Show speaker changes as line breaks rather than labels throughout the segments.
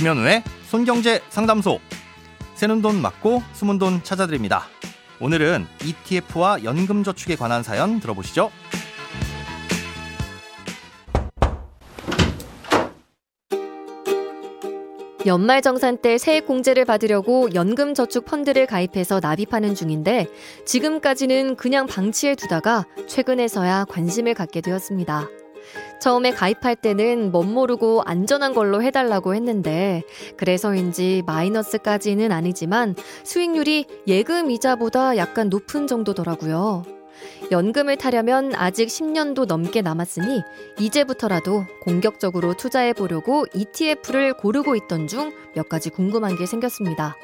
김현우의 손경제 상담소. 새는 돈 맞고 숨은 돈 찾아드립니다. 오늘은 ETF와 연금 저축에 관한 사연 들어보시죠.
연말정산 때 세액 공제를 받으려고 연금저축 펀드를 가입해서 납입하는 중인데 지금까지는 그냥 방치해 두다가 최근에서야 관심을 갖게 되었습니다. 처음에 가입할 때는 멋 모르고 안전한 걸로 해달라고 했는데 그래서인지 마이너스까지는 아니지만 수익률이 예금 이자보다 약간 높은 정도더라고요. 연금을 타려면 아직 10년도 넘게 남았으니 이제부터라도 공격적으로 투자해 보려고 ETF를 고르고 있던 중 몇 가지 궁금한 게 생겼습니다.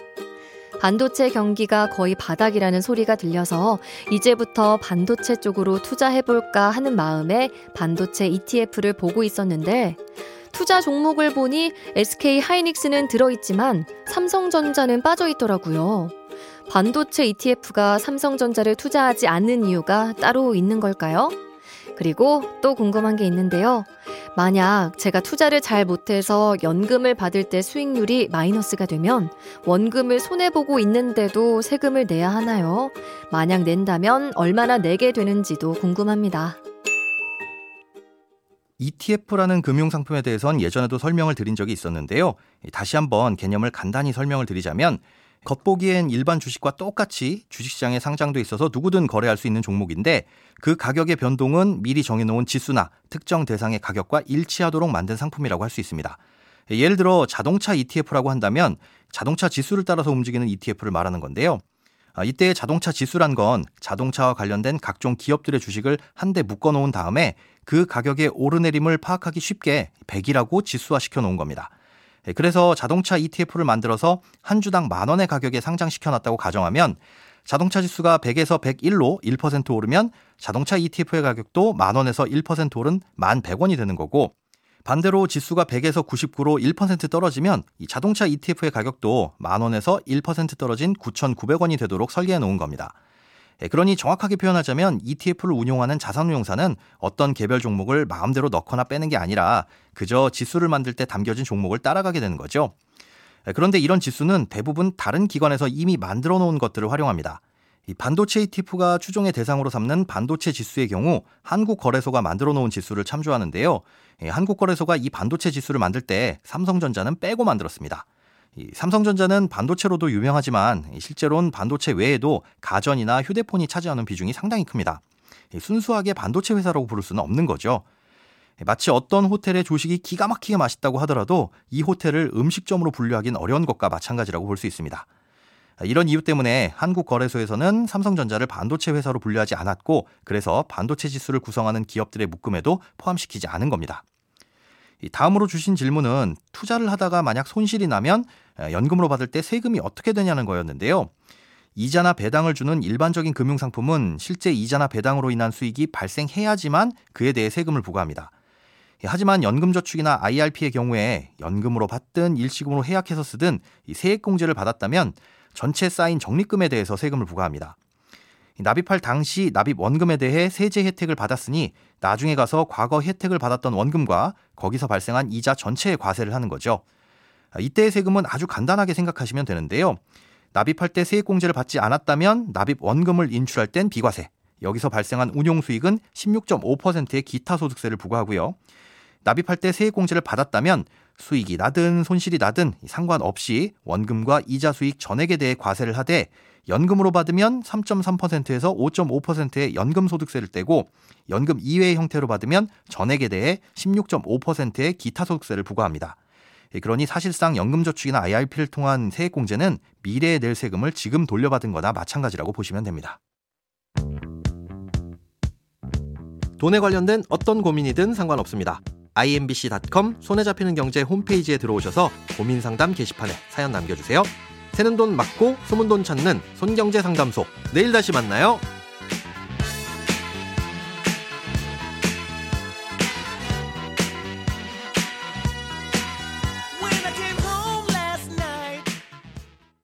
반도체 경기가 거의 바닥이라는 소리가 들려서 이제부터 반도체 쪽으로 투자해볼까 하는 마음에 반도체 ETF를 보고 있었는데 투자 종목을 보니 SK 하이닉스는 들어있지만 삼성전자는 빠져있더라고요. 반도체 ETF가 삼성전자를 투자하지 않는 이유가 따로 있는 걸까요? 그리고 또 궁금한 게 있는데요. 만약 제가 투자를 잘 못해서 연금을 받을 때 수익률이 마이너스가 되면 원금을 손해보고 있는데도 세금을 내야 하나요? 만약 낸다면 얼마나 내게 되는지도 궁금합니다.
ETF라는 금융상품에 대해선 예전에도 설명을 드린 적이 있었는데요. 다시 한번 개념을 간단히 설명을 드리자면 겉보기엔 일반 주식과 똑같이 주식시장에 상장돼 있어서 누구든 거래할 수 있는 종목인데 그 가격의 변동은 미리 정해놓은 지수나 특정 대상의 가격과 일치하도록 만든 상품이라고 할 수 있습니다. 예를 들어 자동차 ETF라고 한다면 자동차 지수를 따라서 움직이는 ETF를 말하는 건데요. 아, 이때 자동차 지수란 건 자동차와 관련된 각종 기업들의 주식을 한데 묶어 놓은 다음에 그 가격의 오르내림을 파악하기 쉽게 100이라고 지수화 시켜 놓은 겁니다. 예, 그래서 자동차 ETF를 만들어서 한 주당 만 원의 가격에 상장시켜 놨다고 가정하면 자동차 지수가 100에서 101로 1% 오르면 자동차 ETF의 가격도 만 원에서 1% 오른 만 100원이 되는 거고 반대로 지수가 100에서 99로 1% 떨어지면 이 자동차 ETF의 가격도 만 원에서 1% 떨어진 9,900원이 되도록 설계해 놓은 겁니다. 예, 그러니 정확하게 표현하자면 ETF를 운용하는 자산운용사는 어떤 개별 종목을 마음대로 넣거나 빼는 게 아니라 그저 지수를 만들 때 담겨진 종목을 따라가게 되는 거죠. 예, 그런데 이런 지수는 대부분 다른 기관에서 이미 만들어 놓은 것들을 활용합니다. 이 반도체 ETF가 추종의 대상으로 삼는 반도체 지수의 경우 한국거래소가 만들어 놓은 지수를 참조하는데요. 예, 한국거래소가 이 반도체 지수를 만들 때 삼성전자는 빼고 만들었습니다. 삼성전자는 반도체로도 유명하지만 실제로는 반도체 외에도 가전이나 휴대폰이 차지하는 비중이 상당히 큽니다. 순수하게 반도체 회사라고 부를 수는 없는 거죠. 마치 어떤 호텔의 조식이 기가 막히게 맛있다고 하더라도 이 호텔을 음식점으로 분류하기는 어려운 것과 마찬가지라고 볼 수 있습니다. 이런 이유 때문에 한국 거래소에서는 삼성전자를 반도체 회사로 분류하지 않았고 그래서 반도체 지수를 구성하는 기업들의 묶음에도 포함시키지 않은 겁니다. 다음으로 주신 질문은 투자를 하다가 만약 손실이 나면 연금으로 받을 때 세금이 어떻게 되냐는 거였는데요. 이자나 배당을 주는 일반적인 금융상품은 실제 이자나 배당으로 인한 수익이 발생해야지만 그에 대해 세금을 부과합니다. 하지만 연금저축이나 IRP의 경우에 연금으로 받든 일시금으로 해약해서 쓰든 세액공제를 받았다면 전체 쌓인 적립금에 대해서 세금을 부과합니다. 납입할 당시 납입 원금에 대해 세제 혜택을 받았으니 나중에 가서 과거 혜택을 받았던 원금과 거기서 발생한 이자 전체에 과세를 하는 거죠. 이때의 세금은 아주 간단하게 생각하시면 되는데요. 납입할 때 세액공제를 받지 않았다면 납입 원금을 인출할 땐 비과세. 여기서 발생한 운용 수익은 16.5%의 기타 소득세를 부과하고요. 납입할 때 세액공제를 받았다면 수익이 나든 손실이 나든 상관없이 원금과 이자 수익 전액에 대해 과세를 하되 연금으로 받으면 3.3%에서 5.5%의 연금 소득세를 떼고 연금 이외의 형태로 받으면 전액에 대해 16.5%의 기타 소득세를 부과합니다. 예, 그러니 사실상 연금저축이나 IRP를 통한 세액공제는 미래에 낼 세금을 지금 돌려받은 거나 마찬가지라고 보시면 됩니다. 돈에 관련된 어떤 고민이든 상관없습니다. imbc.com 손에 잡히는 경제 홈페이지에 들어오셔서 고민 상담 게시판에 사연 남겨주세요. 새는 돈 맞고 숨은 돈 찾는 손경제 상담소. 내일 다시 만나요.